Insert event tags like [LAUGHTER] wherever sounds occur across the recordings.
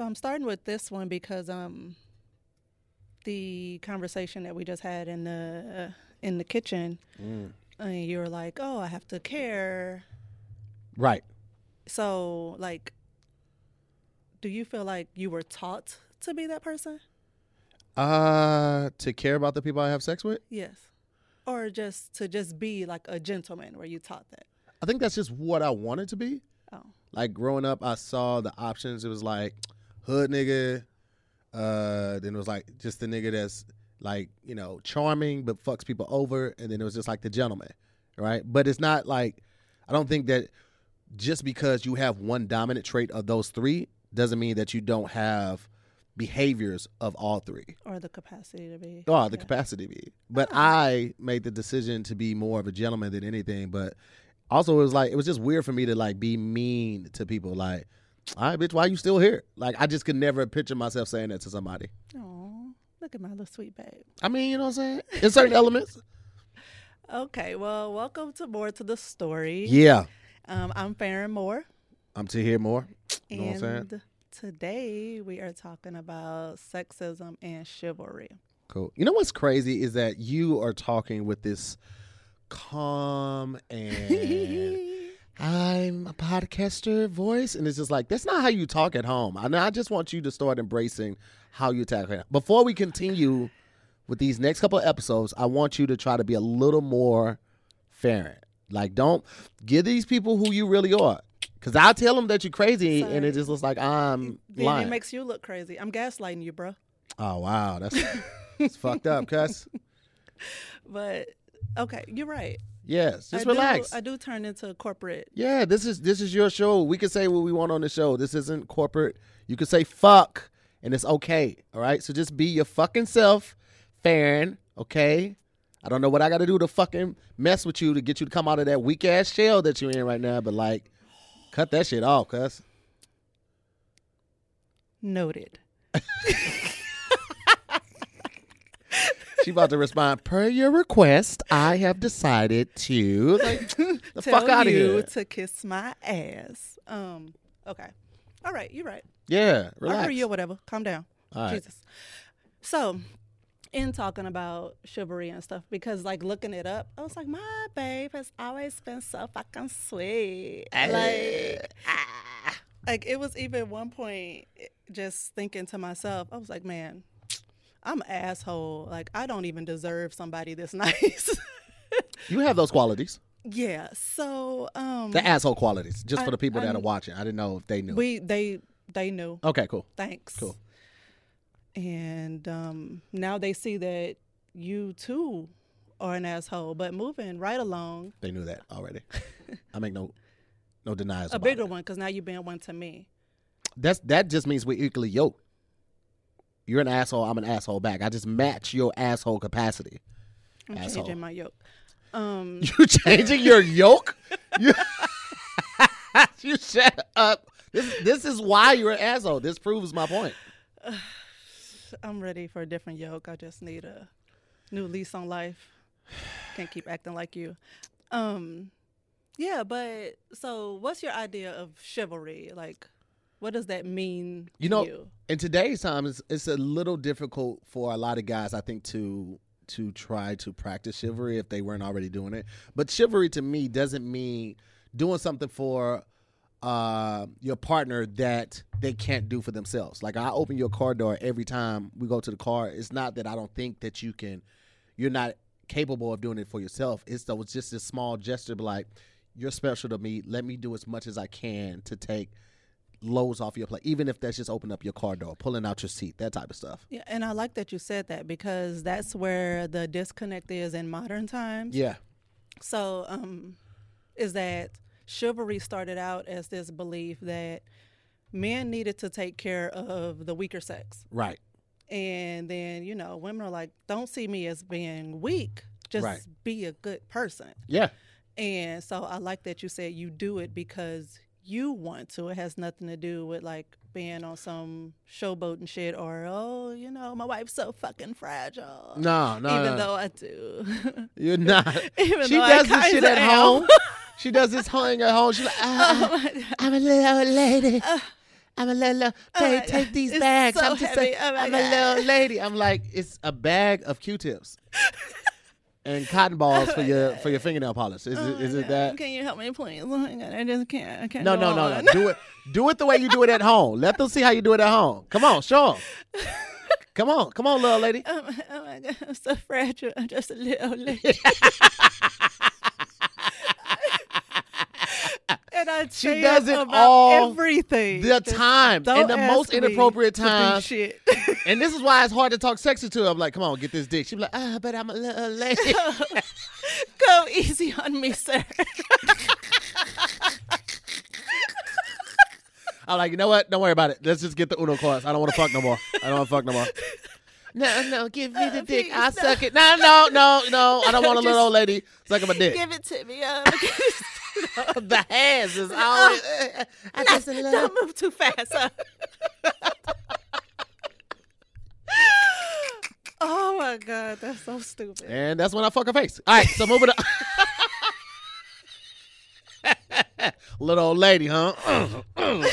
So I'm starting with this one because um the conversation that we just had in the uh, in the kitchen, Mm. and you were like, "Oh, I have to care." Right. So, like, do you feel like you were taught to be that person? Uh, to care about the people I have sex with. Yes, or just to just be like a gentleman? Were you taught that? I think that's just what I wanted to be. Oh, Like growing up, I saw the options. It was like hood nigga. Uh, then it was like just the nigga that's like you know charming but fucks people over, and then it was just like the gentleman, right? But it's not like I don't think that just because you have one dominant trait of those three doesn't mean that you don't have behaviors of all three. or the capacity to be. Oh, the Yeah. capacity to be. But I made the decision to be more of a gentleman than anything. But also, it was like it was just weird for me to like be mean to people. Like, all right, bitch, why you still here? Like, I just could never picture myself saying that to somebody. Oh, look at my little sweet babe. I mean, you know what I'm saying? In certain elements. [LAUGHS] Okay, well, welcome to more to the story. Yeah, Um, I'm Farron Moore. I'm to hear more. You know what I'm saying? And today we are talking about sexism and chivalry. Cool. You know what's crazy is that you are talking with this calm [LAUGHS] and I'm a podcaster voice, and it's just like that's not how you talk at home. I, I just want you to start embracing how you talk. it. Before we continue with these next couple of episodes, I want you to try to be a little more fair. Like, don't give these people who you really are, because I tell them that you're crazy, and it just looks like I'm Then lying. it makes you look crazy. I'm gaslighting you, bro. oh wow, that's it's fucked up, [LAUGHS] cuz. But okay, you're right. Yes, just I relax. Do, I do turn into corporate. Yeah, this is this is your show. We can say what we want on the show. This isn't corporate. You can say fuck, and it's okay. All right. So just be your fucking self, Farron. Okay. I don't know what I got to do to fucking mess with you to get you to come out of that weak ass shell that you're in right now. But like, cut that shit off, cuz. Noted. [LAUGHS] She about to respond per your request. I have decided to like [LAUGHS] the Tell fuck out of you here. to kiss my ass. Um. Okay. All right. You're right. Yeah, I relax. hear you. or Whatever. Calm down. All right. Jesus. So, in talking about chivalry and stuff, because like looking it up, I was like, my babe has always been so fucking sweet. Like, ah. like it was even one point, just thinking to myself, I was like, man, I'm an asshole. Like, I don't even deserve somebody this [LAUGHS] nice. You have those qualities. yeah. So, um, The asshole qualities. Just for the people that I'm- are watching. I didn't know if they knew. we they they knew. okay, cool. Thanks. Cool. And um, now they see that you too are an asshole. But moving right along, They knew that already. I make no no denials [LAUGHS] a bigger it. one because now you've been one to me. That's that just means we're equally yoked. You're an asshole. I'm an asshole back. I just match your asshole capacity. I'm Asshole. changing my yoke. Um, [LAUGHS] You changing your yoke? You, [LAUGHS] you shut up. This this is why you're an asshole. This proves my point. [SIGHS] I'm ready for a different yoke. I just need a new lease on life. [SIGHS] Can't keep acting like you. Um, yeah, but so what's your idea of chivalry? Like, what does that mean You to know, you? in today's time, it's, it's a little difficult for a lot of guys, I think, to to try to practice chivalry if they weren't already doing it. But chivalry to me doesn't mean doing something for uh, your partner that they can't do for themselves. Like I open your car door every time we go to the car. It's not that I don't think that you can, you're not capable of doing it for yourself. It's though it's just a small gesture, but like you're special to me. Let me do as much as I can to take loads off your plate, even if that's just opening up your car door, pulling out your seat, that type of stuff. Yeah, and I like that you said that because that's where the disconnect is in modern times. Yeah. So, um, is that chivalry started out as this belief that men needed to take care of the weaker sex. Right. And then, you know, women are like, don't see me as being weak, just Right. be a good person. Yeah. And so I like that you said you do it because you want to. It has nothing to do with like being on some showboat and shit or, oh, you know, my wife's so fucking fragile. No, no, Even no. though I do. [LAUGHS] You're not. Even she though I does this shit at am. home. [LAUGHS] she does this hung at home. She's like, Oh ah, I'm a little old lady. I'm a little, little Oh babe, my take these It's bags. so I'm just heavy. a, Oh I'm a little lady. I'm like, it's a bag of Q-tips [LAUGHS] and cotton balls for your [LAUGHS] for your fingernail polish. Is Oh it is it that? Can you help me, please? Oh my God, I just can't. I can't. No, no, no, no. Do it. Do it the way you do it at home. Let them see how you do it at home. Come on, show them. [LAUGHS] Come on, come on, little lady. Oh my, oh my God, I'm so fragile. I'm just a little [LAUGHS] lady. And I She does it about all everything. The time and the most inappropriate times. Shit. [LAUGHS] And this is why it's hard to talk sexy to her. I'm like, come on, get this dick. She be like, ah, but I'm a little lady. [LAUGHS] Go easy on me, sir. [LAUGHS] I'm like, you know what? Don't worry about it. Let's just get the Uno cards. I don't want to fuck no more. I don't want to fuck no more. No, no, give me the Uh, dick. I'll no. suck it. No, no, no, no. I don't want a little old lady sucking my dick. Give it to me. Um, [LAUGHS] the hands is [LAUGHS] oh, always. Uh, uh, I just uh, a little. don't move too fast. huh? [LAUGHS] oh my god, that's so stupid. And that's when I fuck her face. All right, so moving on. Little old lady, huh? [CLEARS THROAT]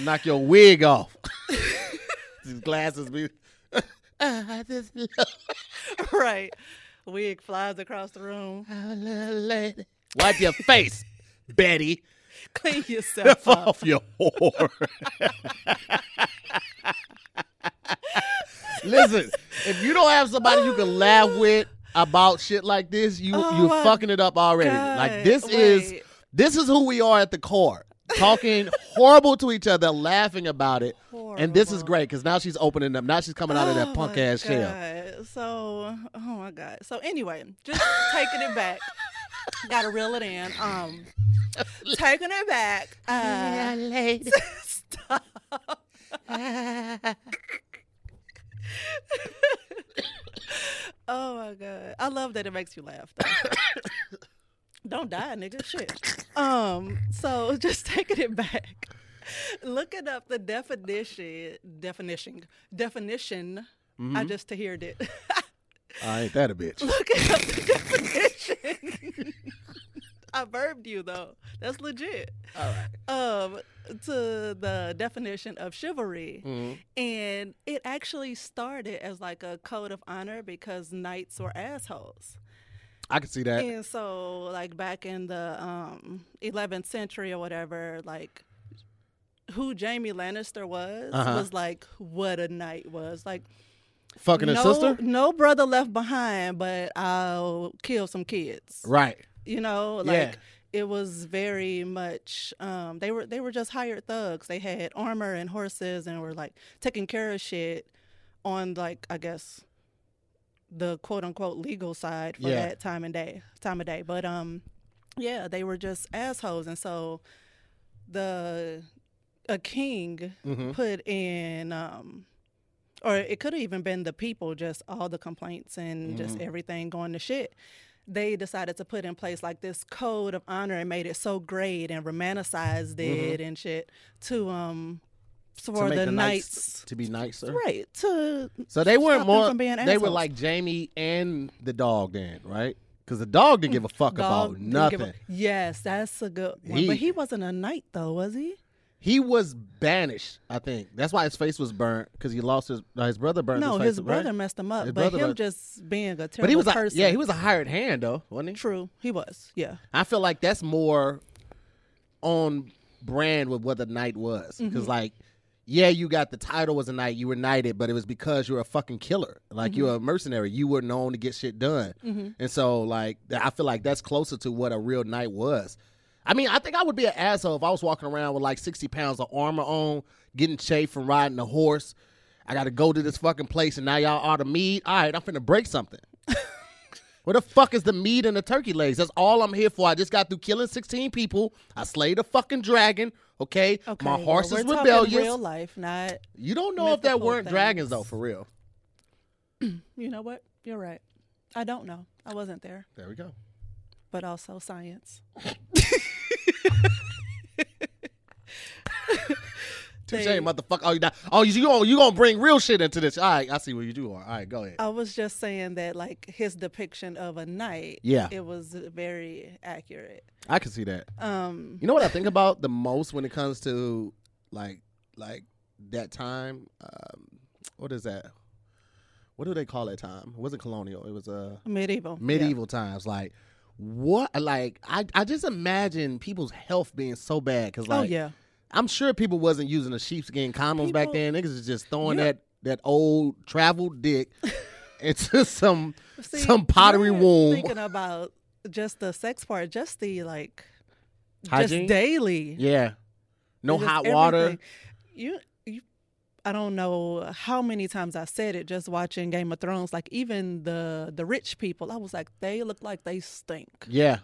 Knock your wig off. These glasses be. I just love right. Wig flies across the room. a little lady. Wipe your face, Betty. Clean yourself up. off your whore. Listen, if you don't have somebody you can laugh oh. with about shit like this, you Oh you're fucking it up already. Like God, this is this is who we are at the core. Talking horrible to each other, laughing about it. And this is great because now she's opening up. Now she's coming out of that Oh punk ass shell. So, oh my god. So anyway, just taking it back. [LAUGHS] Got to reel it in. Um, [LAUGHS] taking it back. Uh, lady. [LAUGHS] stop. [LAUGHS] Oh my god. I love that it makes you laugh. [COUGHS] Don't die, nigga. Shit. Um. So just taking it back. Looking up the definition, definition, definition. I just heard it. I ain't that a bitch. Looking up the definition. I verbed you though. That's legit. All right. Um, to the definition of chivalry, Mhm. and it actually started as like a code of honor because knights were assholes. I can see that. And so, like back in the um, 11th century or whatever, like who Jaime Lannister was Uh-huh. was like what a knight was. Like Fucking no, a sister? no brother left behind, but I'll kill some kids. Right. You know, Yeah. like it was very much. Um, they were they were just hired thugs. They had armor and horses and were like taking care of shit on like I guess the quote unquote legal side for Yeah. that time and day time of day. But um, yeah, they were just assholes, and so the a king Mhm. put in um or it could have even been the people just all the complaints and Mm-hmm. just everything going to shit they decided to put in place like this code of honor and made it so great and romanticized it and shit to um Mm-hmm. To for make the, the knights to be nicer. right to So they weren't more. They were like Jaime and the dog, then, right? Because the dog didn't give a fuck dog about didn't a- nothing. yes that's a good one He- but he wasn't a knight though was he He was banished. I think that's why his face was burnt because he lost his uh, his brother burned. no his, face, brother right? messed him up His but him burned- just being a terrible But he was a, person yeah, he was a hired hand though, wasn't he? true he was yeah I feel like that's more on brand with what the knight was because Mm-hmm. like. Yeah, you got the title was a knight. You were knighted, but it was because you were a fucking killer. Like Mm-hmm. you were a mercenary. You were known to get shit done. And so, like, I feel like that's closer to what a real knight was. I mean, I think I would be an asshole if I was walking around with like 60 pounds of armor on, getting chafed from riding a horse. I got to go to this fucking place, and now y'all are the meat. All right, I'm finna break something. [LAUGHS] Where the fuck is the meat and the turkey legs? That's all I'm here for. I just got through killing 16 people. I slayed a fucking dragon. Okay, okay my well, horse we're is talking rebellious. real life not you don't know if mythical weren't dragons though, for real. [CLEARS THROAT] You know what? You're right. I don't know. I wasn't there, There we go. but also science. [LAUGHS] Touche, motherfucker. Oh, you not, oh, you gonna you gonna bring real shit into this? All right, I see what you do. Are. All right, go ahead. I was just saying that, like his depiction of a knight, Yeah. it was very accurate. I can see that. Um, You know what I think about the most when it comes to like like that time. Um, what is that? What do they call that time? It wasn't colonial. It was uh Medieval. medieval times. Like what? Like I I just imagine people's health being so bad because oh, like oh yeah. I'm sure people wasn't using the sheepskin condoms back then. Niggas is just throwing You're- that that old travel dick [LAUGHS] into some See, some pottery womb. Thinking about just the sex part, just the like, Hygiene? just daily. Yeah. No hot water. everything. You, you, I don't know how many times I said it. Just watching Game of Thrones, like even the the rich people, I was like, they look like they stink. Yeah.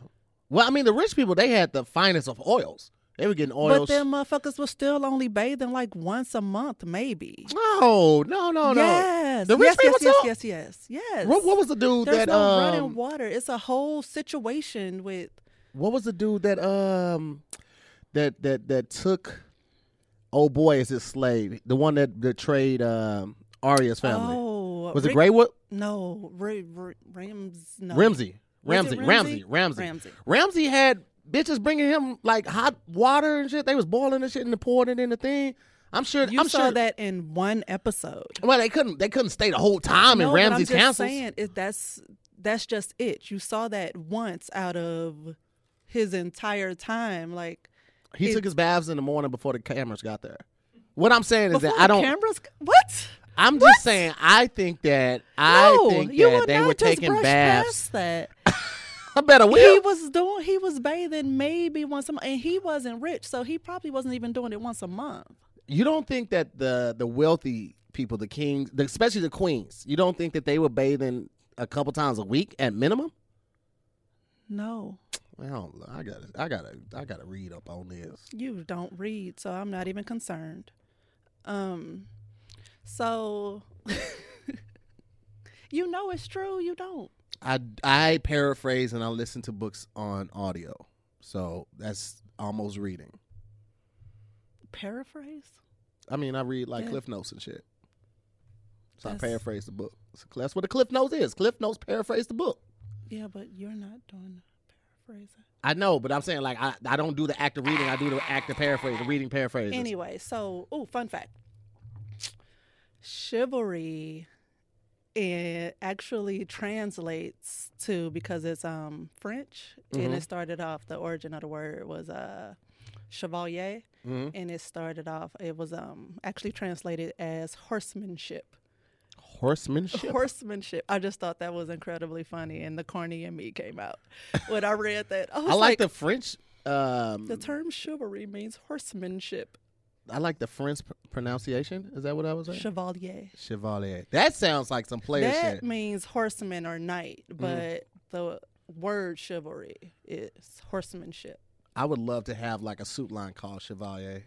Well, I mean, the rich people they had the finest of oils. They were getting oils. But them motherfuckers was still only bathing like once a month, maybe. no, no, no, no. Yes. The rich yes, people yes, yes, yes, yes, yes. What, what was the dude There's that no um? running water. It's a whole situation with What was the dude that um that that that took old boy as his slave? The one that betrayed um Arya's family. Oh, was it Rick- Greywood? No, Ray, Ray, Rams. No. Ramsay. Ramsay. Ramsay. Ramsay. Ramsay. Ramsay had bitches bringing him like hot water and shit. They was boiling the shit and pouring it in the thing. I'm sure. You I'm saw sure that in one episode. Well, they couldn't. They couldn't stay the whole time in no, but I'm Ramsay's just saying it, that's that's just it. You saw that once out of his entire time. Like He it- took his baths in the morning before the cameras got there. What I'm saying is that I don't. cameras. What? I'm What? just saying. I think that I no, think that they were taking baths. that. [LAUGHS] I better he was doing. He was bathing maybe once a month, and he wasn't rich, so he probably wasn't even doing it once a month. You don't think that the the wealthy people, the kings, the, especially the queens, you don't think that they were bathing a couple times a week at minimum? No, Well, I got to I got to I got to read up on this. you don't read, so I'm not even concerned. Um, so [LAUGHS] you know it's true. You don't. I I paraphrase and I listen to books on audio, so that's almost reading. Paraphrase. I mean, I read like Yeah. Cliff Notes and shit. So I paraphrase the book. So that's what a Cliff Notes is. Cliff Notes paraphrase the book. Yeah, but you're not doing paraphrasing. I know, but I'm saying like I, I don't do the act of reading. I do the act of paraphrase, the reading paraphrase. Anyway, so oh, fun fact: chivalry it actually translates to because it's um French and Mhm. it started off the origin of the word was uh chevalier Mhm. and it started off it was um actually translated as horsemanship. Horsemanship. Horsemanship. I just thought that was incredibly funny and the corny in me came out when I read that. I, I like, like the French. Um, the term chivalry means horsemanship. I like the French pr- pronunciation. Is that what I was saying? Chevalier. Chevalier. That sounds like some player that shit. Means horseman or knight, but the word chivalry is horsemanship. I would love to have like a suit line called Chevalier.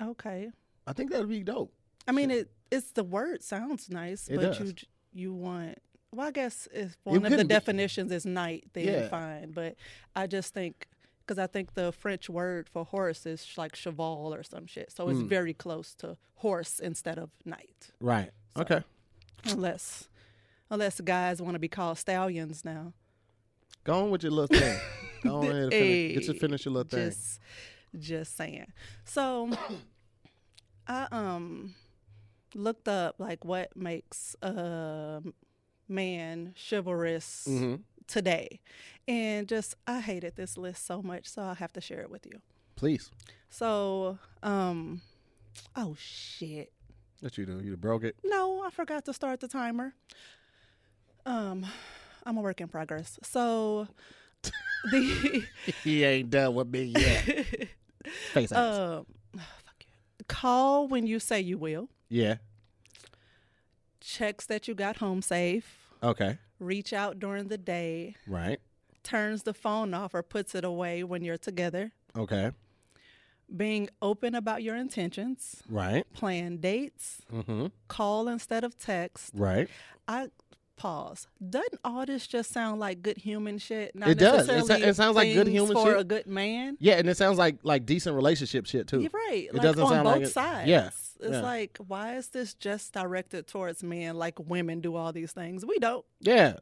Okay. I think that would be dope. I mean, it it's the word sounds nice, It but does. you you want. Well, I guess if one of the be- definitions is knight, then Yeah. fine. But I just think because I think the French word for horse is like cheval or some shit, so it's Mm. very close to horse instead of knight. Right. So- Okay. Unless unless guys want to be called stallions now. Go on with your little thing. [LAUGHS] Go on ahead and finish. Get to finish your little thing. Just, just saying. So, [COUGHS] I um looked up like what makes a man chivalrous hmm today, and just I hated this list so much, so I'll have to share it with you. Please. So, um, oh shit. What you do? You broke it. No, I forgot to start the timer. Um, I'm a work in progress. So, [LAUGHS] the he ain't done with me yet. [LAUGHS] Face. Um, [SIGHS] fuck you. Call when you say you will. Yeah. Checks that you got home safe. Okay. Reach out during the day. Right. Turns the phone off or puts it away when you're together. Okay. Being open about your intentions. Right. Plan dates. Mm-hmm. Call instead of text. Right. I pause. Doesn't all this just sound like good human shit? Not It does. It it sounds like good human for shit. a good man. Yeah, and it sounds like like decent relationship shit too. You're right. It like doesn't on sound both like it- sides. yeah. It's Yeah. like, why is this just directed towards men? Like women do all these things. We don't. Yeah,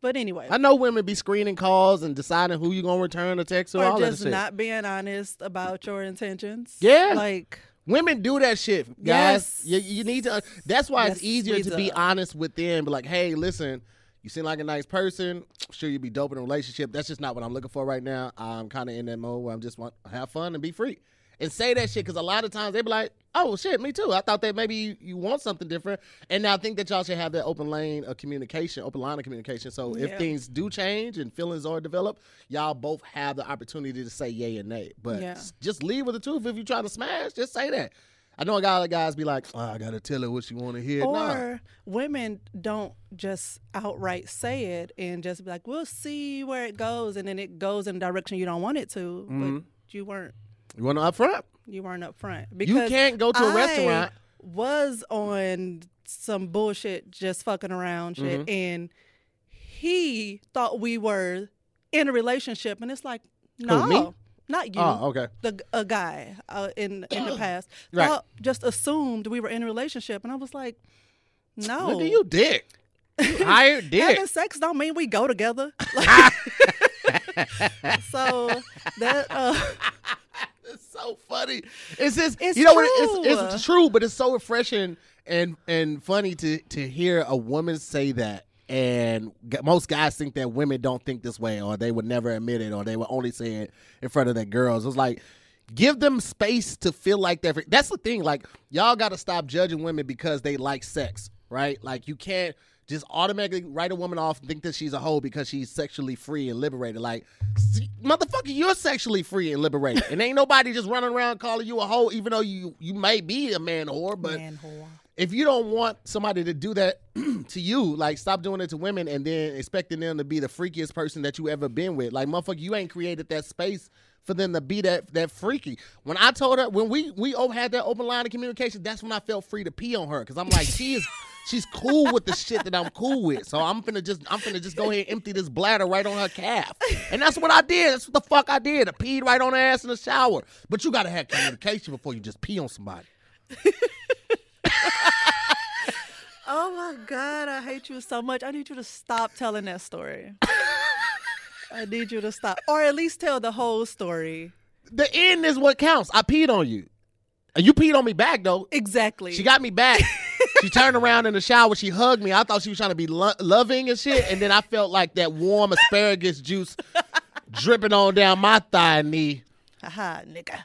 But anyway, I know women be screening calls and deciding who you're gonna return a text to. or all that just shit. not being honest about your intentions. Yeah. Like, Women do that shit, guys. Yes. You, you need to. That's why it's easier to be honest with them. Be like, hey, listen, you seem like a nice person. Sure, you'd be dope in a relationship. That's just not what I'm looking for right now. I'm kind of in that mode where I'm just want to have fun and be free. And say that shit because a lot of times they be like, "Oh shit, me too." I thought that maybe you, you want something different, and now I think that y'all should have that open lane of communication, open line of communication. So if things do change and feelings are developed, y'all both have the opportunity to say yay and nay. But Yeah. just leave with the truth. If you're trying to smash, just say that. I know a lot of guys be like, oh, "I gotta tell her what she want to hear." nah. or women don't just outright say it and just be like, "We'll see where it goes," and then it goes in a direction you don't want it to. Mm-hmm. But you weren't you want to up front? you weren't up front You can't go to a I restaurant. Was on some bullshit, just fucking around shit, Mm-hmm. and he thought we were in a relationship, and it's like, no, me? not you. Oh, okay. The a guy uh, in in the [CLEARS THROAT] past Right. thought just assumed we were in a relationship, and I was like, no. Look at you, dick. You [LAUGHS] hired dick. Having sex don't mean we go together. [LAUGHS] [LAUGHS] so that uh, so funny. It's just It's you know what? It's, true. it's true, but it's so refreshing and and funny to to hear a woman say that. And most guys think that women don't think this way, or they would never admit it, or they would only say it in front of their girls. It's like give them space to feel like they're. That's the thing. Like y'all got to stop judging women because they like sex, right? Like you can't just automatically write a woman off and think that she's a hoe because she's sexually free and liberated. Like, see, motherfucker, you're sexually free and liberated, and ain't nobody just running around calling you a hoe, even though you you may be a man whore. But man whore. if you don't want somebody to do that [CLEARS THROAT] to you, like stop doing it to women and then expecting them to be the freakiest person that you ever been with. Like, motherfucker, you ain't created that space for them to be that that freaky. When I told her when we we had that open line of communication, that's when I felt free to pee on her because I'm like, she is. [LAUGHS] She's cool with the shit that I'm cool with, so I'm finna just I'm finna just go ahead and empty this bladder right on her calf, and that's what I did. That's what the fuck I did. I peed right on her ass in the shower. But you gotta have communication before you just pee on somebody. [LAUGHS] Oh my god, I hate you so much. I need you to stop telling that story. I need you to stop, or at least tell the whole story. The end is what counts. I peed on you. And you peed on me back though. Exactly. She got me back. She turned around in the shower. She hugged me. I thought she was trying to be lo- loving and shit. And then I felt like that warm asparagus juice dripping on down my thigh and knee. Haha, nigga.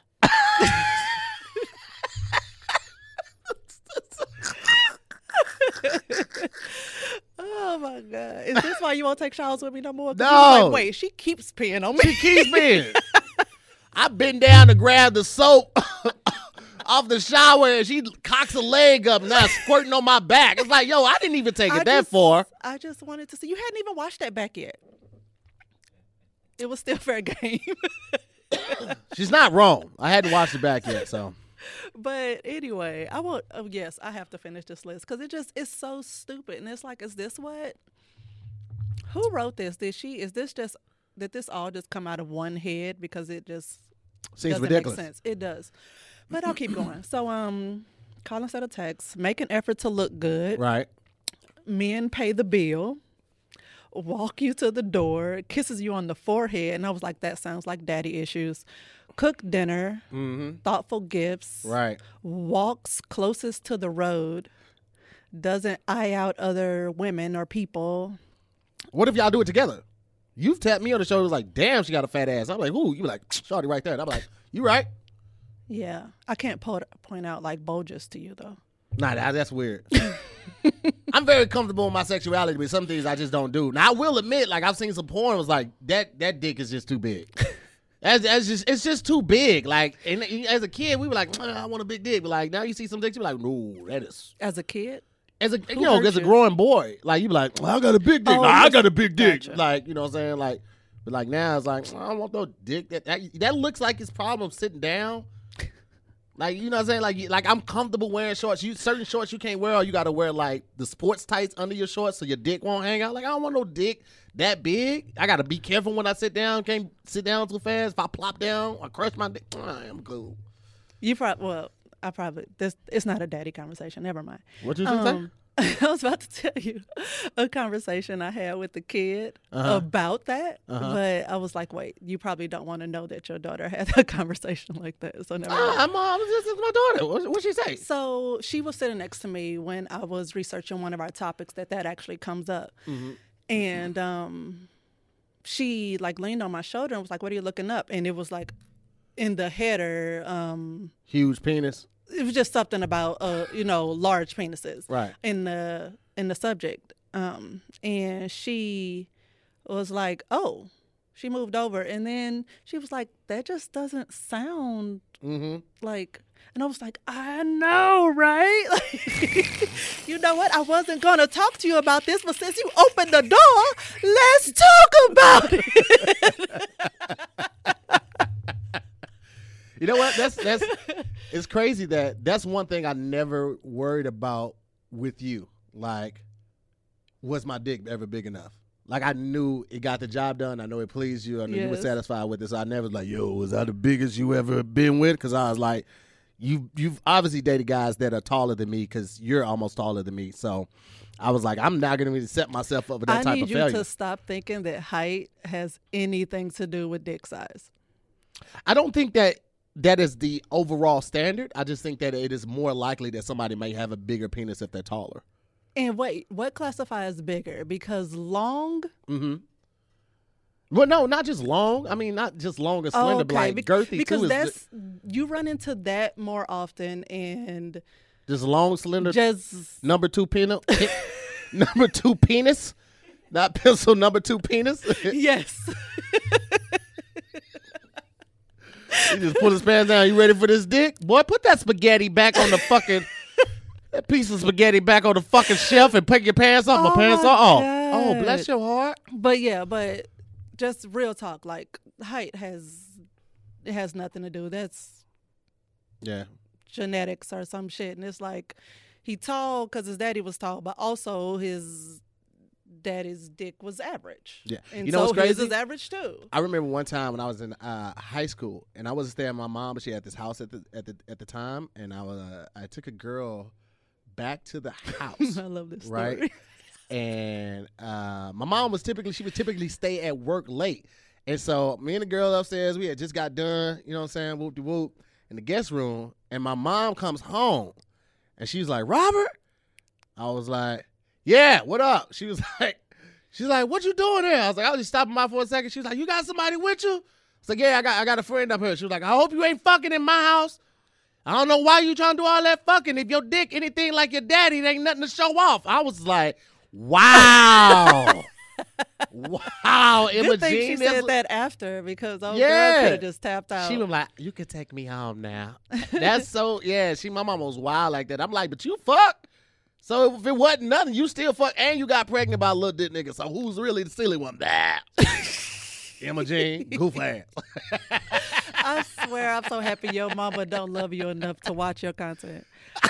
oh my god! Is this why you won't take showers with me no more? 'Cause you was No. Like, wait, she keeps peeing on me. She keeps being. I been down to grab the soap [LAUGHS] off the shower and she cocks a leg up and now squirting on my back. It's like, yo, I didn't even take it I that just- far. I just wanted to see. You hadn't even watched that back yet. It was still [LAUGHS] fair game. [COUGHS] She's not wrong. I hadn't watched it back yet, so. but anyway, I want. Oh yes, I have to finish this list because it just it's so stupid, and it's like, is this what? Who wrote this? Did she? Is this just? Did this all just come out of one head because it just Seems ridiculous. It does, but I'll keep going. So um, call instead of text. Make an effort to look good. Right. men pay the bill, walk you to the door, kisses you on the forehead, and I was like, that sounds like daddy issues. Cook dinner, thoughtful gifts, Mm-hmm. Right. walks closest to the road, doesn't eye out other women or people. What if y'all do it together? You've tapped me on the shoulder like, damn, she got a fat ass. I'm like, ooh, you like, [TSK] shorty right there. And I'm like, you right. Yeah, I can't po- point out like bulges to you though. Nah, that, that's weird. [LAUGHS] [LAUGHS] I'm very comfortable in my sexuality, but some things I just don't do. Now I will admit, like I've seen some porn, was like that that dick is just too big. [LAUGHS] That's, that's just it's just too big. Like and as a kid, we were like, "Ah, I want a big dick, but like now you see some dicks, you be like, no, that is As a kid, as a you know hurt as a you? growing boy, like you be like, I got a big dick, Oh, Nah, I got a big dick, Gotcha. like you know what I'm saying, like. But like now, it's like I don't want no dick. That that, that looks like his problem sitting down. Like you know what I'm saying? Like like I'm comfortable wearing shorts. You certain shorts you can't wear, or you got to wear like the sports tights under your shorts so your dick won't hang out. Like I don't want no dick that big. I got to be careful when I sit down. Can't sit down too fast. If I plop down, I crush my dick. Ah, I'm cool. you probably well. I probably this it's not a daddy conversation. Never mind. What you um, say? [LAUGHS] I was about to tell you a conversation I had with the kid uh-huh. about that, uh-huh. but I was like, "Wait, you probably don't want to know that your daughter had a [LAUGHS] conversation like that." So never. Uh, mom, this is my daughter. What what she say? So she was sitting next to me when I was researching one of our topics that that actually comes up, mm-hmm. and um, she like leaned on my shoulder and was like, "What are you looking up?" And it was like in the header, um, huge penis it was just something about uh you know large penises right in the in the subject um and she was like oh she moved over and then she was like that just doesn't sound mm-hmm. like and I was like, I know, right? [LAUGHS] Like, you know what? I wasn't going to talk to you about this, but since you opened the door, let's talk about it. [LAUGHS] You know what? That's that's [LAUGHS] it's crazy that that's one thing I never worried about with you. Like, was my dick ever big enough? Like I knew it got the job done. I know it pleased you. I yes. you were satisfied with it. So I never was like, "Yo, was that the biggest you ever been with?" Because I was like, "You you've obviously dated guys that are taller than me because you're almost taller than me." So I was like, "I'm not going to set myself up for that I type of failure." I need you to stop thinking that height has anything to do with dick size. I don't think that that is the overall standard. I just think that it is more likely that somebody may have a bigger penis if they're taller. And wait, what classifies bigger? Because long. Mm-hmm. Well, no, not just long. I mean, not just long and slender, okay. like girthy because too. that's you run into that more often, and just long, slender, just number two penis, [LAUGHS] number two penis, not pencil number two penis. [LAUGHS] yes. [LAUGHS] he just put his pants down. You ready for this dick? Boy, put that spaghetti back on the fucking that piece of spaghetti back on the fucking shelf and pick your pants off. Oh my pants my off. Oh, bless your heart. But yeah, but just real talk, like height has it has nothing to do. That's yeah genetics or some shit, and it's like he tall because his daddy was tall, but also his daddy's dick was average. Yeah, and you know so what's crazy? his is average too. I remember one time when I was in uh, high school and I wasn't staying with my mom, but she had this house at the at the at the time, and I was uh, I took a girl back to the [LAUGHS] house. I love this story. right. [LAUGHS] and uh, my mom was typically she would typically stay at work late, and so me and the girl upstairs we had just got done. You know what I'm saying? Whoop de whoop in the guest room, and my mom comes home, and she's like, Robert. I was like, yeah, what up? She was [LAUGHS] like, she's like, what you doing here? I was like, I was just stopping by for a second. She was like, you got somebody with you? I was like, yeah, I got I got a friend up here. She was like, I hope you ain't fucking in my house. I don't know why you trying to do all that fucking. If your dick anything like your daddy, it ain't nothing to show off. I was like, wow. [LAUGHS] wow, Imogene. Good thing she said that after because old yeah. girl could have just tapped out. She was like, "You can take me home now." That's so yeah. She my mom was wild like that. I'm like, but you fuck. So if it wasn't nothing, you still fuck and you got pregnant by a little dick nigga. So who's really the silly one? That [LAUGHS] Imogene, goof ass. I swear I'm so happy your mama don't love you enough to watch your content. [LAUGHS]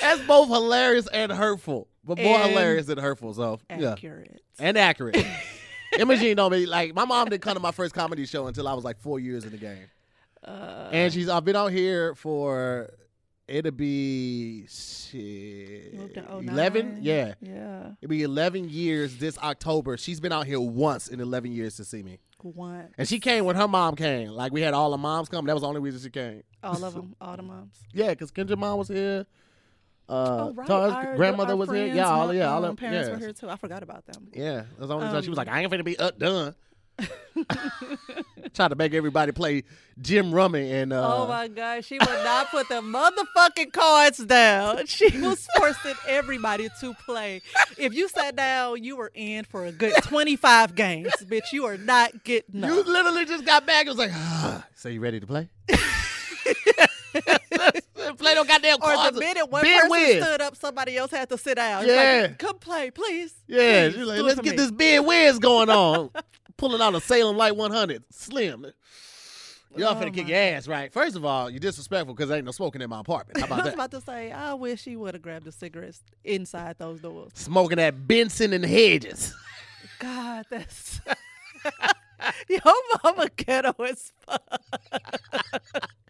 That's both hilarious and hurtful, but more and hilarious than hurtful. So accurate yeah. and accurate. Imogene don't be like my mom didn't come to my first comedy show until I was like four years in the game. Uh, and she's I've been out here for it'll be shit, eleven. Yeah, yeah. It'll be eleven years this October. She's been out here once in eleven years to see me. Once. And she came when her mom came. Like we had all the moms come. That was the only reason she came. All of [LAUGHS] them, all the moms. Yeah, because Kendra mom was here. Uh, oh, right. Our, grandmother our was here. Yeah, all yeah, all um, parents were here too. I forgot about them. Yeah, that's the only um, time she was like, I ain't finna be up done. [LAUGHS] Try to make everybody play Gin Rummy and uh, Oh my god, she would not put the motherfucking cards down. [LAUGHS] She was forcing everybody to play. If you sat down, you were in for a good twenty five games, bitch. You are not getting up. You literally just got back. It was like, ah. so you ready to play? [LAUGHS] [LAUGHS] play no goddamn cards. Or the minute one person Wiz. stood up, somebody else had to sit down. Yeah. Like, Come play, please. Yeah. Please, like, let's get me. this big whiz going on. Pulling out a Salem Light 100. Slim. Y'all oh finna kick your ass, right? First of all, you're disrespectful because there ain't no smoking in my apartment. How [LAUGHS] about I was that? about to say, I wish he would have grabbed the cigarettes inside those doors. Smoking at Benson and Hedges. God, that's. [LAUGHS] Your mama ghetto as fuck. [LAUGHS]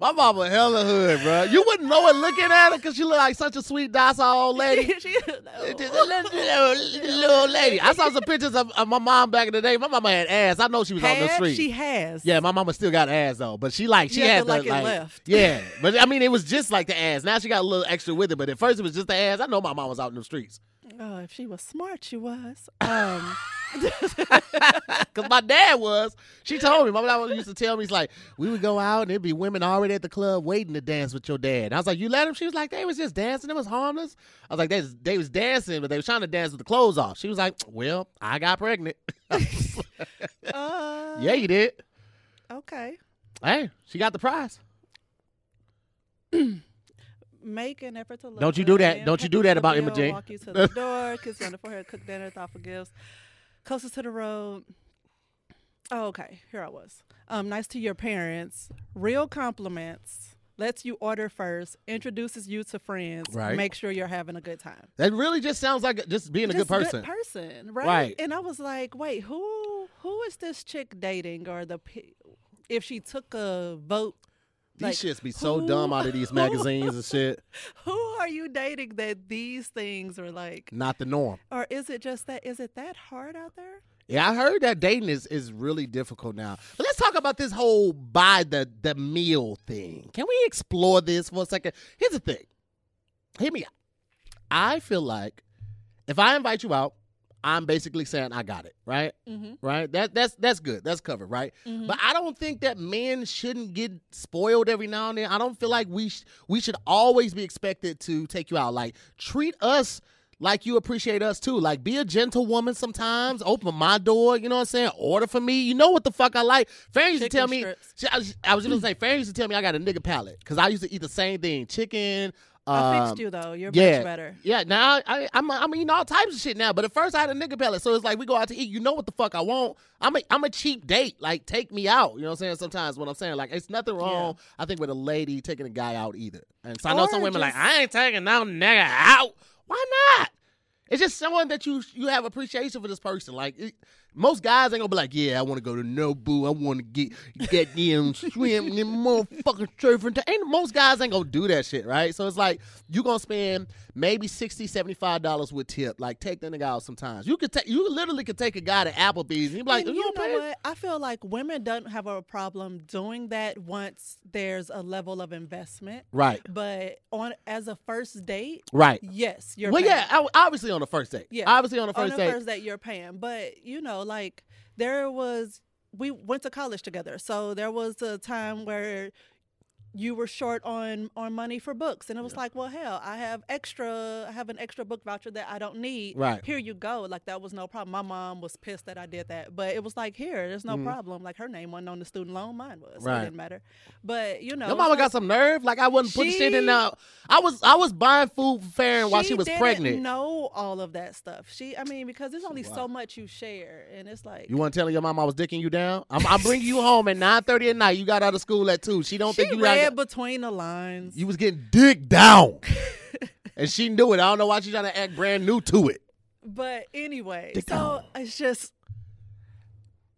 My mama hella hood, bro. You wouldn't know it looking at her because she look like such a sweet, docile old [LAUGHS] lady. she, Just a little, little, little lady. I saw some pictures of, of my mom back in the day. My mama had ass. I know she was on the street. She has. yeah, my mama still got ass though, but she like she have had the like like, left. yeah. [LAUGHS] But I mean, it was just like the ass. Now she got a little extra with it, but at first it was just the ass. I know my mom was out in the streets Oh, if she was smart, she was. Um, [LAUGHS] because my dad was. She told me. My dad used to tell me, he's like we would go out and there'd be women already at the club waiting to dance with your dad." And I was like, "You let him? She was like, "They was just dancing. It was harmless." I was like, "They was, they was dancing, but they was trying to dance with the clothes off." She was like, "Well, I got pregnant." uh, [LAUGHS] [LAUGHS] yeah, you did. Okay. Hey, she got the prize. [CLEARS THROAT] Make an effort to look. Don't you do that. Don't you do that about Emma Walk you to the [LAUGHS] door, kiss you on the forehead, cook dinner, thoughtful gifts. Closest to the road. Oh, okay. Here I was. Um, nice to your parents. Real compliments. Lets you order first. Introduces you to friends. Right. Make sure you're having a good time. That really just sounds like just being a good Just person. person, right? Right. And I was like, wait, who who is this chick dating, or the if she took a vote? These like, shits be so who- dumb out of these [LAUGHS] who- magazines and shit. [LAUGHS] Who are you dating that these things are like? Not the norm. Or is it just that? Is it that hard out there? Yeah, I heard that dating is, is really difficult now. But let's talk about this whole buy the, the meal thing. Can we explore this for a second? Here's the thing. Hear me out. I feel like if I invite you out, I'm basically saying I got it, right? Mm-hmm. Right? That that's that's good. That's covered, right? But I don't think that men shouldn't get spoiled every now and then. I don't feel like we sh- we should always be expected to take you out. Like treat us like you appreciate us too. Like be a gentle woman sometimes. Open my door. You know what I'm saying? Order for me. You know what the fuck I like. Farron used to tell me. she- I was, I was just gonna say. Farron used to tell me I got a nigga palate because I used to eat the same thing: chicken. I um, fixed you though. You're yeah, much better. Yeah, now I, I'm I'm eating all types of shit now. But at first I had a nigga pellet, so it's like we go out to eat. You know what the fuck I want? I'm a I'm a cheap date. Like take me out. You know what I'm saying? Sometimes what I'm saying, like it's nothing wrong. I think with a lady taking a guy out either. And so I know Or some women like I ain't taking no nigga out. Why not? It's just someone that you you have appreciation for this person. Like it, most guys ain't gonna be like, yeah, I want to go to Nobu. I want to get get them [LAUGHS] swim them motherfucking surfing. T-. Ain't most guys ain't gonna do that shit, right? So it's like you gonna spend maybe 60 75 dollars with tip. Like take the nigga out sometimes. You could take you literally could take a guy to Applebee's and you be like, And you, you know what? I feel like women don't have a problem doing that once there's a level of investment. Right, But on as a first date, right. yes, you're. Well, paying. yeah, obviously on the first date. Yeah. obviously on the on first the date. first date you're paying. But you know, like there was we went to college together, so there was a time where you were short on on money for books and it was like well hell i have extra i have an extra book voucher that i don't need Right. here you go like that was no problem my mom was pissed that i did that but it was like here there's no Mhm. problem like her name wasn't on the student loan mine was Right. it didn't matter but you know Your mama like- got some nerve. Like I wasn't putting shit in the. I was I was buying food for Farron while she was didn't pregnant. know all of that stuff she i mean because there's only Wow. so much you share and it's like You want to tell your mom I was dicking you down? I'm, I'm bringing you home at 9:30 at night. You got out of school at two. She don't she think you read between the lines you was getting dick down, [LAUGHS] and she knew it. I don't know why she's trying to act brand new to it. But anyway, Dick so down. it's just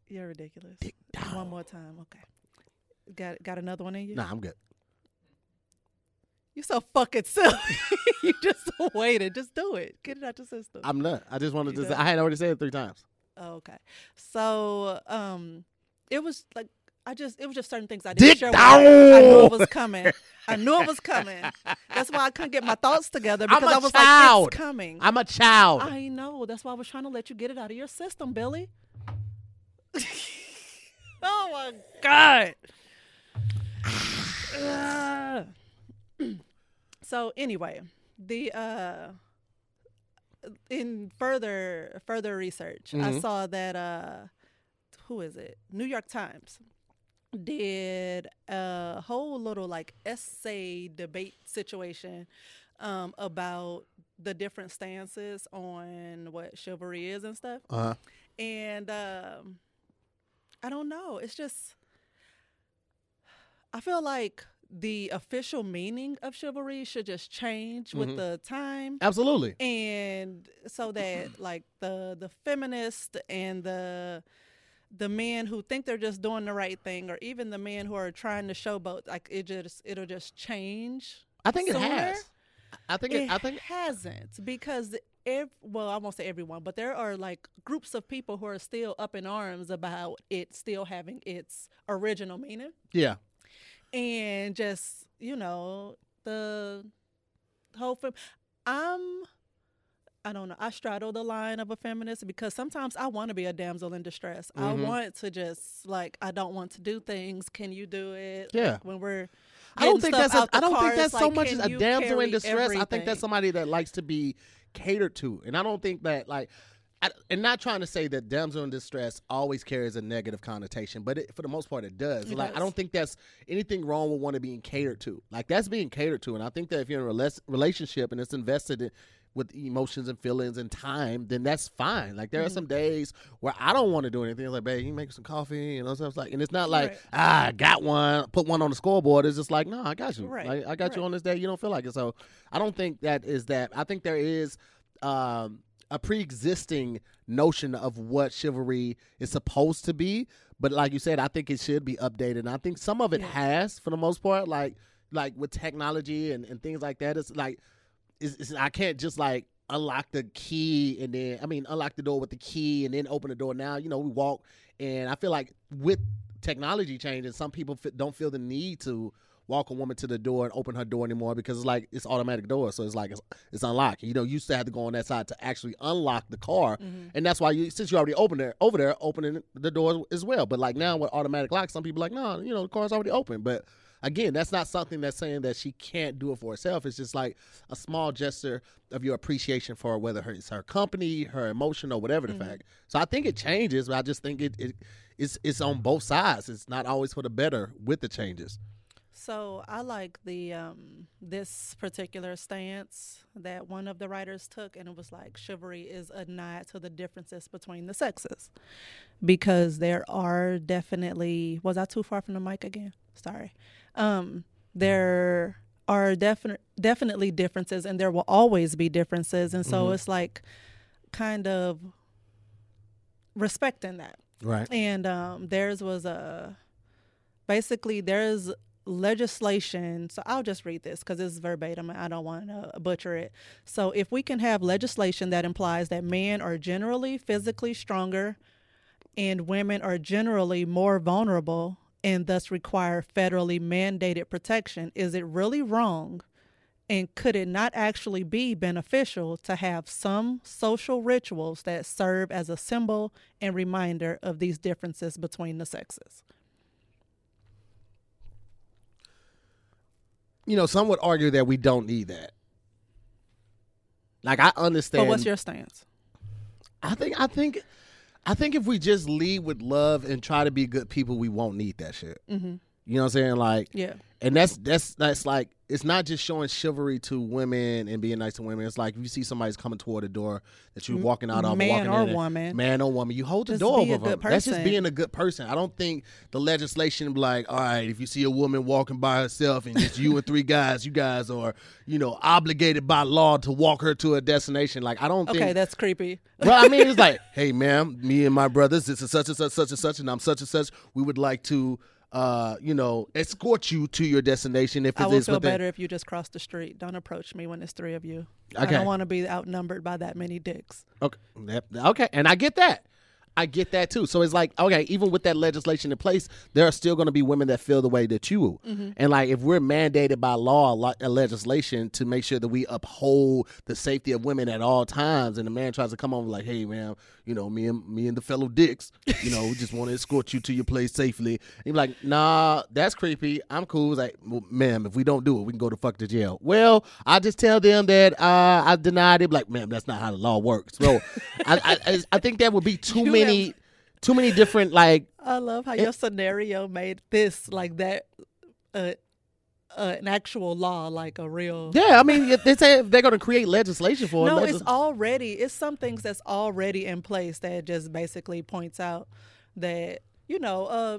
you're ridiculous. Dick down. One more time, okay. Got got another one in you? Nah, I'm good. You so fucking silly. [LAUGHS] you just waited. Just do it. Get it out your system. I'm not. I just wanted You to. Say. I had already said it three times. Oh, okay. So um, it was like I just it was just certain things I didn't share. with her. I knew it was coming. I knew it was coming. That's why I couldn't get my thoughts together because I was child. like, it's coming. I'm a child. I know. That's why I was trying to let you get it out of your system, Billy. [LAUGHS] oh my god. [SIGHS] So anyway, the uh in further further research, I Mhm. saw that uh who is it? New York Times did a whole little like essay debate situation um, about the different stances on what chivalry is and stuff. Uh-huh. And um, I don't know. It's just, I feel like the official meaning of chivalry should just change Mhm. with the time. Absolutely. And so that like the the feminist and the the men who think they're just doing the right thing, or even the men who are trying to showboat, like it just it'll just change. I think it has. I think it, It I think hasn't because ev- well, I won't say everyone, but there are like groups of people who are still up in arms about it still having its original meaning yeah. and just you know the whole film. I'm I don't know. I straddle the line of a feminist because sometimes I want to be a damsel in distress. I Mhm. want to just like I don't want to do things. Can you do it? Yeah. Like, when we're I don't think that's a, I don't car, think that's so like, much can a damsel in distress. I think that's somebody that likes to be catered to, and I don't think that like. I, and not trying to say that damsel in distress always carries a negative connotation, but it, for the most part, it does. It like I don't think that's anything wrong with wanting being catered to. Like that's being catered to, and I think that if you're in a rela- relationship and it's invested in, with emotions and feelings and time, then that's fine. Like Mm-hmm. there are some days where I don't want to do anything. It's like, babe, you make some coffee, you know, stuff like, and it's not like Right. ah, I got one, put one on the scoreboard. It's just like, no, I got you. Right, Like, I got you on this day. You don't feel like it, so I don't think that is that. I think there is um, a pre-existing notion of what chivalry is supposed to be, but like you said, I think it should be updated. And I think some of it Yeah. has, for the most part, like like with technology and, and things like that. It's like it's, it's, I can't just like unlock the key and then I mean unlock the door with the key and then open the door. Now you know we walk, and I feel like with technology changing, some people f- don't feel the need to walk a woman to the door and open her door anymore because it's like it's automatic door, so it's like it's, it's unlocked. You know, you still have to go on that side to actually unlock the car, mm-hmm. and that's why you since you already opened there over there, opening the door as well. But like now with automatic lock, some people are like no, you know, the car's already open, but. Again, that's not something that's saying that she can't do it for herself. It's just like a small gesture of your appreciation for whether her, it's her company, her emotion, or whatever the fact. So I think it changes, but I just think it, it it's it's on both sides. It's not always for the better with the changes. So I like the um, this particular stance that one of the writers took, and it was like chivalry is a nod to the differences between the sexes, because there are definitely. Was I too far from the mic again? Sorry. Um, there are definite definitely differences, and there will always be differences, and so Mhm. it's like kind of respecting that Right. and um, theirs was a basically there's legislation so i'll just read this because it's verbatim i don't want to butcher it so if we can have legislation that implies that men are generally physically stronger and women are generally more vulnerable and thus require federally mandated protection is it really wrong and could it not actually be beneficial to have some social rituals that serve as a symbol and reminder of these differences between the sexes? You know, some would argue that we don't need that. Like I understand. But what's your stance? I think I think I think if we just lead with love and try to be good people, we won't need that shit. Mm-hmm. You know what I'm saying? Like Yeah. and that's that's that's like it's not just showing chivalry to women and being nice to women. It's like if you see somebody's coming toward the door that you're walking out of, Man walking or in woman. man or woman, you hold the Just door over them. That's just being a good person. I don't think the legislation like, all right, if you see a woman walking by herself and it's you and three guys, you guys are, you know, obligated by law to walk her to a destination. Like I don't Okay, think that's creepy. well, I mean, it's [LAUGHS] like, hey, ma'am, me and my brothers, this is such and such, such and such, and I'm such and such. We would like to, uh, you know, escort you to your destination if it is. I would feel within. better if you just cross the street. Don't approach me when there's three of you. I don't want to be outnumbered by that many dicks. Okay, Yep. okay, and I get that. I get that too. So it's like, okay, even with that legislation in place, there are still going to be women that feel the way that you. Mm-hmm. And like, if we're mandated by law, uh, legislation to make sure that we uphold the safety of women at all times, and the man tries to come over like, hey, man, you know, me and me and the fellow dicks, you know, we just want to escort you to your place safely. He's like, nah, that's creepy. I'm cool. It's like, well, ma'am, if we don't do it, we can go to fuck to jail. Well, I just tell them that uh, I denied it. Like, ma'am, that's not how the law works. So, [LAUGHS] I, I, I- think that would be too You many, too many different like. I love how your scenario made this like that, uh, uh, an actual law, like a real. Yeah, I mean, they say they're going to create legislation for it. No, legis- it's already it's some things that's already in place that just basically points out that you know uh,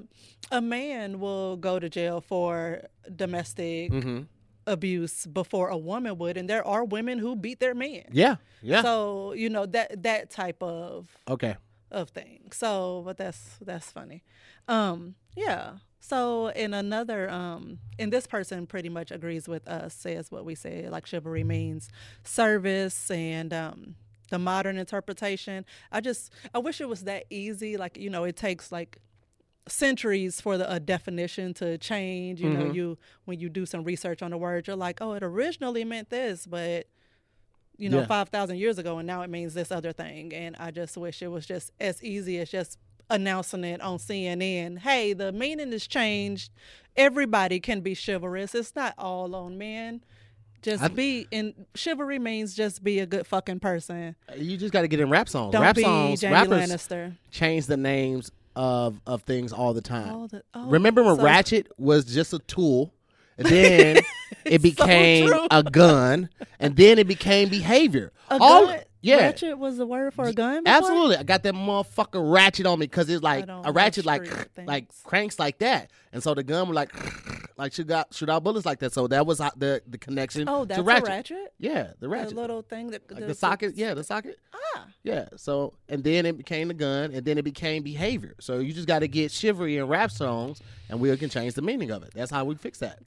a man will go to jail for domestic Mhm. abuse before a woman would, and there are women who beat their men. Yeah, yeah. So you know that that type of okay. Of things. So, but that's that's funny. Um, yeah. So, in another, um, and this person pretty much agrees with us, says what we say, like chivalry means service and um, the modern interpretation. I just, I wish it was that easy. Like, you know, it takes like centuries for the a definition to change. You know, Mhm. you when you do some research on the word, you're like, oh, it originally meant this, but you know, Yeah. five thousand years ago, and now it means this other thing. And I just wish it was just as easy as just announcing it on CNN. Hey, the meaning has changed. Everybody can be chivalrous. It's not all on men. Just I- be and chivalry means just be a good fucking person. You just got to get in rap songs. Don't rap be songs, Jaime rappers Lannister. change the names of of things all the time. All the- oh, Remember when so- Ratchet was just a tool, and then [LAUGHS] it [LAUGHS] became true. a gun, and then it became behavior. A all gun? yeah, Ratchet was the word for a gun. before? absolutely. I got that motherfucker ratchet on me because it's like a ratchet like street [LAUGHS] like cranks like that, and so the gun was like [LAUGHS] like shoot out shoot out bullets like that. So that was the the connection. Oh, that's to a ratchet. ratchet. Yeah, the ratchet, The ratchet. little thing that Like the socket, yeah, the socket. Ah, Yeah. So and then it became the gun, and then it became behavior. So you just got to get chivalry in rap songs, and we can change the meaning of it. That's how we fix that.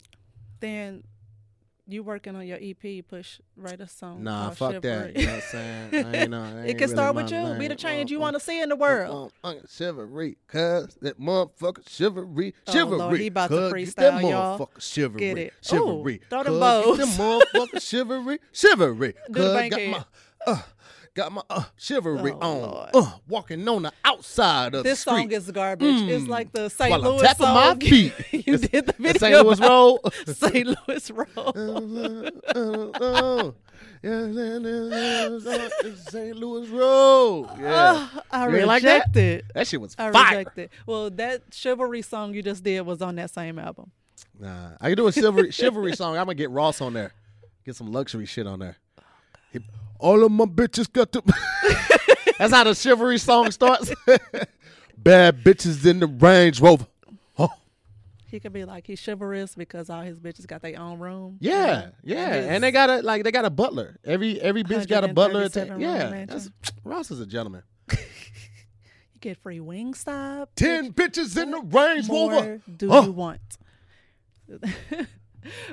then you working on your EP? Push write a song. Nah, fuck Chivalry. that. You know what I'm saying? I ain't know, [LAUGHS] that it can really start with you. Be the change you Uh, uh want to see in the world. motherfucking chivalry, cuz that motherfucker chivalry, Oh, chivalry. Lord, he about to cuz, freestyle, that y'all. motherfucker chivalry, Get it. chivalry. Ooh, throw them bows. Get [LAUGHS] them motherfucker chivalry, chivalry. Cuz, got my, uh, got my uh, chivalry Oh, on, uh, walking on the outside of This the street. song is garbage. It's Mm. like the St. While I'm Louis tapping song. my [LAUGHS] feet. you did the The video. St. [LAUGHS] Louis Road. St. Louis Road. St. Louis Road. Yeah. Oh, I ain't like that? That shit was I fire. reject it. Well, that chivalry song you just did was on that same album. Nah, I can do a chivalry, chivalry song. I'm gonna get Ross on there. Get some luxury shit on there. He- all of my bitches got to. [LAUGHS] That's how the chivalry song starts. [LAUGHS] Bad bitches in the Range Rover. Oh, He could be like he's chivalrous because all his bitches got their own room. yeah, yeah, and they got a like they got a butler. Every every bitch got a butler. 137 atta- room yeah, mansion. that's, Ross is a gentleman. [LAUGHS] you get free Wingstop. Ten bitches in the Range more Rover. do Huh. you want?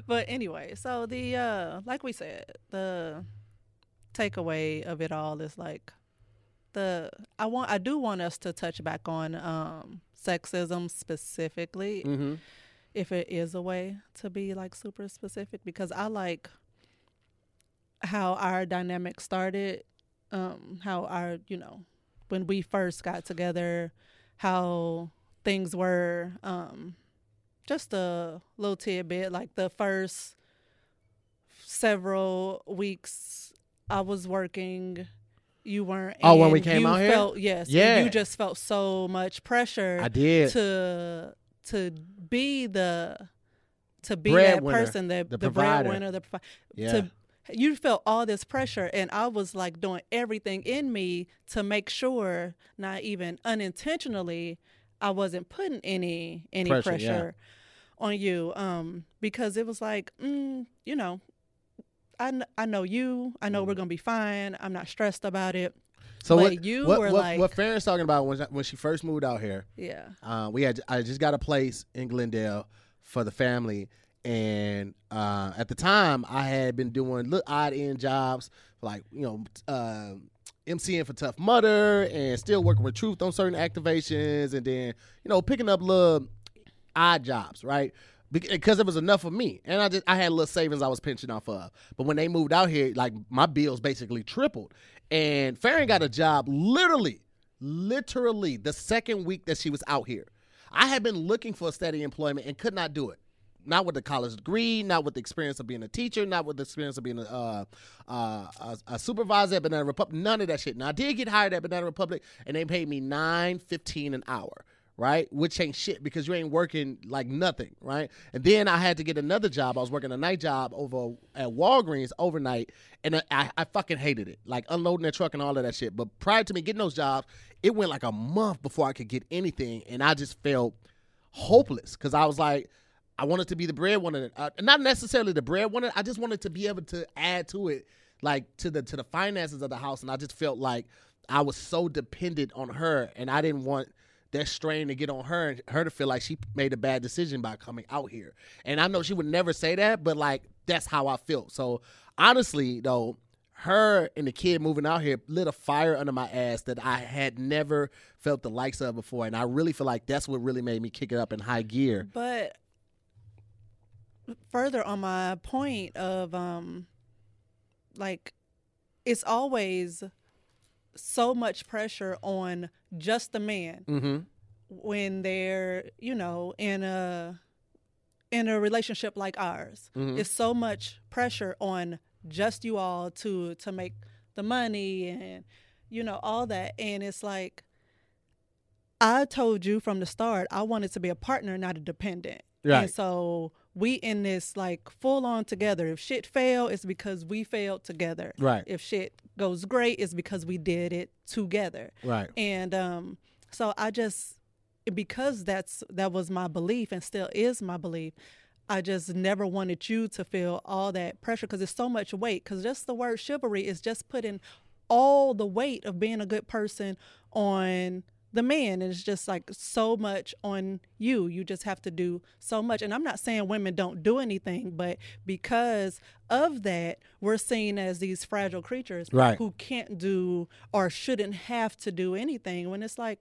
but anyway, so the uh like we said, the takeaway of it all is like the I want I do want us to touch back on um sexism specifically Mm-hmm. if it is a way to be like super specific because I like how our dynamic started um how our you know when we first got together how things were um just a little tidbit like the first several weeks I was working you weren't Oh, when we came you out here? felt, yes Yeah. you just felt so much pressure I did. to to be the to be that Breadwinner, person that the the, breadwinner the Yeah. to you felt all this pressure and I was like doing everything in me to make sure not even unintentionally I wasn't putting any any Pressure, pressure, yeah. on you um because it was like mm, you know I, kn- I know you. I know we're gonna be fine. I'm not stressed about it. So But what you what, were what, like- what Farron's talking about when when she first moved out here? yeah. Uh, we had I just got a place in Glendale for the family, and uh, at the time I had been doing little odd end jobs, like you know, uh, MCing for Tough Mudder, and still working with Truth on certain activations, and then you know picking up little odd jobs, right? Because it was enough for me, and I just I had little savings I was pinching off of. But when they moved out here, like my bills basically tripled, and Farron got a job literally literally the second week that she was out here. I had been looking for a steady employment and could not do it. Not with the college degree, not with the experience of being a teacher, not with the experience of being a, uh, uh, a, a supervisor at Banana Republic. None of that shit. Now I did get hired at Banana Republic, and they paid me nine fifteen an hour, right? Which ain't shit because you ain't working like nothing, right? And then I had to get another job. I was working a night job over at Walgreens overnight, and I, I, fucking hated it, like unloading their truck and all of that shit. But prior to me getting those jobs, it went like a month before I could get anything, and I just felt hopeless because I was like, I wanted to be the breadwinner, uh, not necessarily the breadwinner. I just wanted to be able to add to it, like to the to the finances of the house, and I just felt like I was so dependent on her, and I didn't want that strain to get on her and her to feel like she made a bad decision by coming out here. And I know she would never say that, but like that's how I feel. So honestly, though, her and the kid moving out here lit a fire under my ass that I had never felt the likes of before. And I really feel like that's what really made me kick it up in high gear. But further on my point of um like it's always so much pressure on just the man Mm-hmm. when they're you know in a in a relationship like ours Mhm. it's so much pressure on just you all to to make the money and you know all that and it's like i told you from the start i wanted to be a partner not a dependent Right. and so we in this like full on together if shit fail it's because we failed together Right. if shit goes great it's because we did it together Right. and um so i just because that's that was my belief and still is my belief i just never wanted you to feel all that pressure because it's so much weight because just the word chivalry is just putting all the weight of being a good person on the man and it's just like so much on you you just have to do so much and i'm not saying women don't do anything but because of that we're seen as these fragile creatures Right. who can't do or shouldn't have to do anything when it's like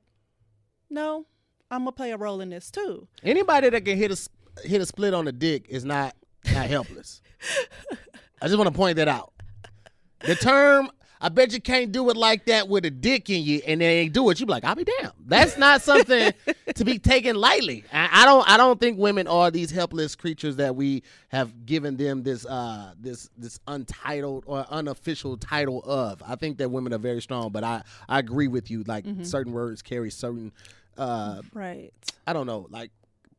no i'm gonna play a role in this too Anybody that can hit a hit a split on the dick is not not helpless. [LAUGHS] I just want to point that out. The term "I bet you can't do it like that with a dick in you," and they ain't do it. You be like, "I'll be damned." That's not something [LAUGHS] to be taken lightly. I, I don't. I don't think women are these helpless creatures that we have given them this uh this this untitled or unofficial title of. I think that women are very strong, but I I agree with you. Like certain words carry certain uh right I don't know, like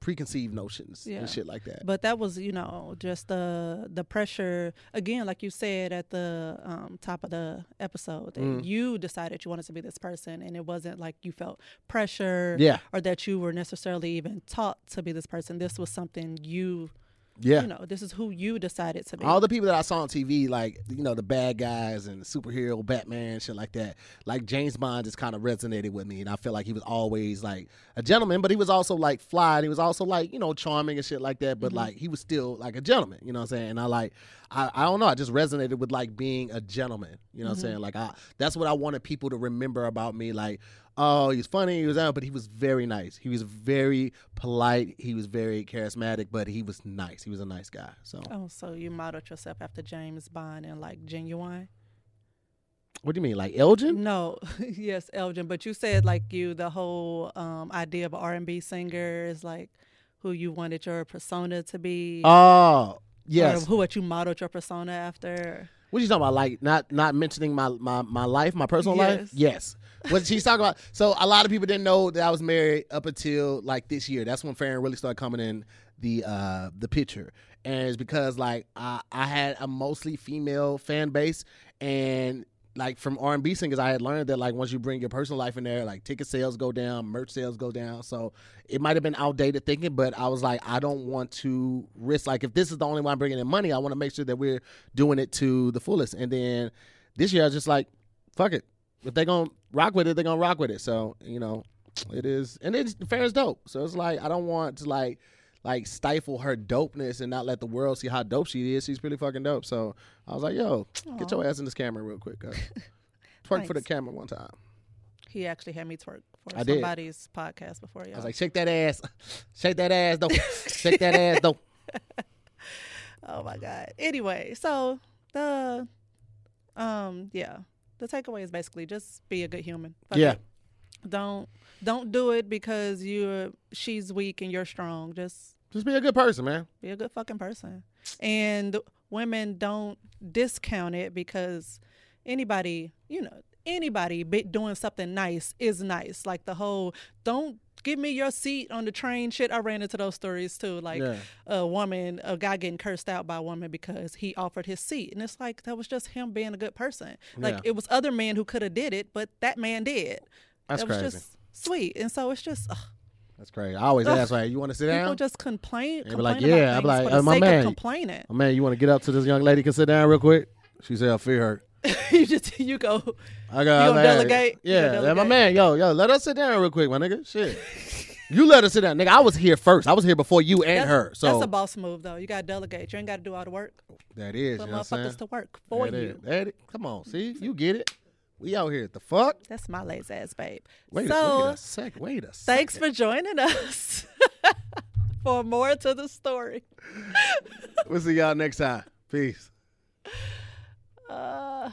preconceived notions Yeah. and shit like that. but that was you know just the the pressure again like you said at the um, top of the episode that Mm. you decided you wanted to be this person and it wasn't like you felt pressure Yeah. or that you were necessarily even taught to be this person this was something you yeah. you know this is who you decided to be All the people that I saw on TV, like you know, the bad guys and the superhero Batman, shit like that. Like James Bond just kind of resonated with me, and I felt like he was always like a gentleman, but he was also like fly, and he was also like you know charming and shit like that. But mm-hmm. like he was still like a gentleman, you know what I'm saying? And I like, I, I don't know, I just resonated with like being a gentleman, you know what I'm mm-hmm. saying? Like I, that's what I wanted people to remember about me, like. Oh, he's funny. He was out, but he was very nice. He was very polite. He was very charismatic, but he was nice. He was a nice guy. So, oh so you modeled yourself after james bond and like genuine what do you mean, like Elgin? No, [LAUGHS] yes, Elgin. But you said like you, the whole um, idea of R and B singer is like who you wanted your persona to be. Oh, yes. who what you modeled your persona after. What you talking about? Like not not mentioning my my my life, my personal life. Yes. What she's talking about. So a lot of people didn't know that I was married up until like this year. That's when Farron really started coming in the uh the picture, and it's because like I I had a mostly female fan base, and like from R and B singers, I had learned that like once you bring your personal life in there, like ticket sales go down, merch sales go down. So it might have been outdated thinking, but I was like, I don't want to risk. Like if this is the only way I'm bringing in money, I want to make sure that we're doing it to the fullest. And then this year, I was just like, fuck it. If they're gonna rock with it, they're gonna rock with it. So you know, it is, and it's fair is dope. So it's like I don't want to like like stifle her dopeness and not let the world see how dope she is. She's pretty fucking dope. So I was like, yo, get your ass in this camera real quick. [LAUGHS] Twerk for the camera one time. He actually had me twerk for I did. somebody's podcast before Y'all. I was like, shake that ass, [LAUGHS] shake that ass though, shake that ass though. [LAUGHS] oh my god. Anyway, so the um yeah, the takeaway is basically just be a good human. Fuck Yeah. it. Don't don't do it because you're she's weak and you're strong. Just Just be a good person, man. be a good fucking person. And women don't discount it because anybody, you know, anybody doing something nice is nice. Like the whole don't give me your seat on the train shit. I ran into those stories too. Like Yeah. a woman, a guy getting cursed out by a woman because he offered his seat. And it's like that was just him being a good person. Like Yeah. it was other men who could have did it, but that man did. That's that was crazy. just sweet. And so it's just ugh, That's crazy. I always Ugh. ask, like, you want to sit down? people just complain. Like, yeah. I'm like, uh, my man. complaining. Oh, man, you want to get up to this young lady can sit down real quick? She said, I fear her. [LAUGHS] you just you go. I got You gonna man, delegate? Yeah, gonna let my man, yo, yo, let us sit down real quick, my nigga. Shit. you let us sit down. Nigga, I was here first. I was here before you and That's, her. So that's a boss move, though. You gotta delegate. You ain't gotta do all the work. that is, Put you know motherfuckers to work for That you. is. That is. Come on, see? You get it. We out here. At the fuck? That's my lazy ass babe. Wait, so a, wait a sec. Wait a sec. thanks for joining us [LAUGHS] for more to the story. We'll see y'all next time. Peace uh,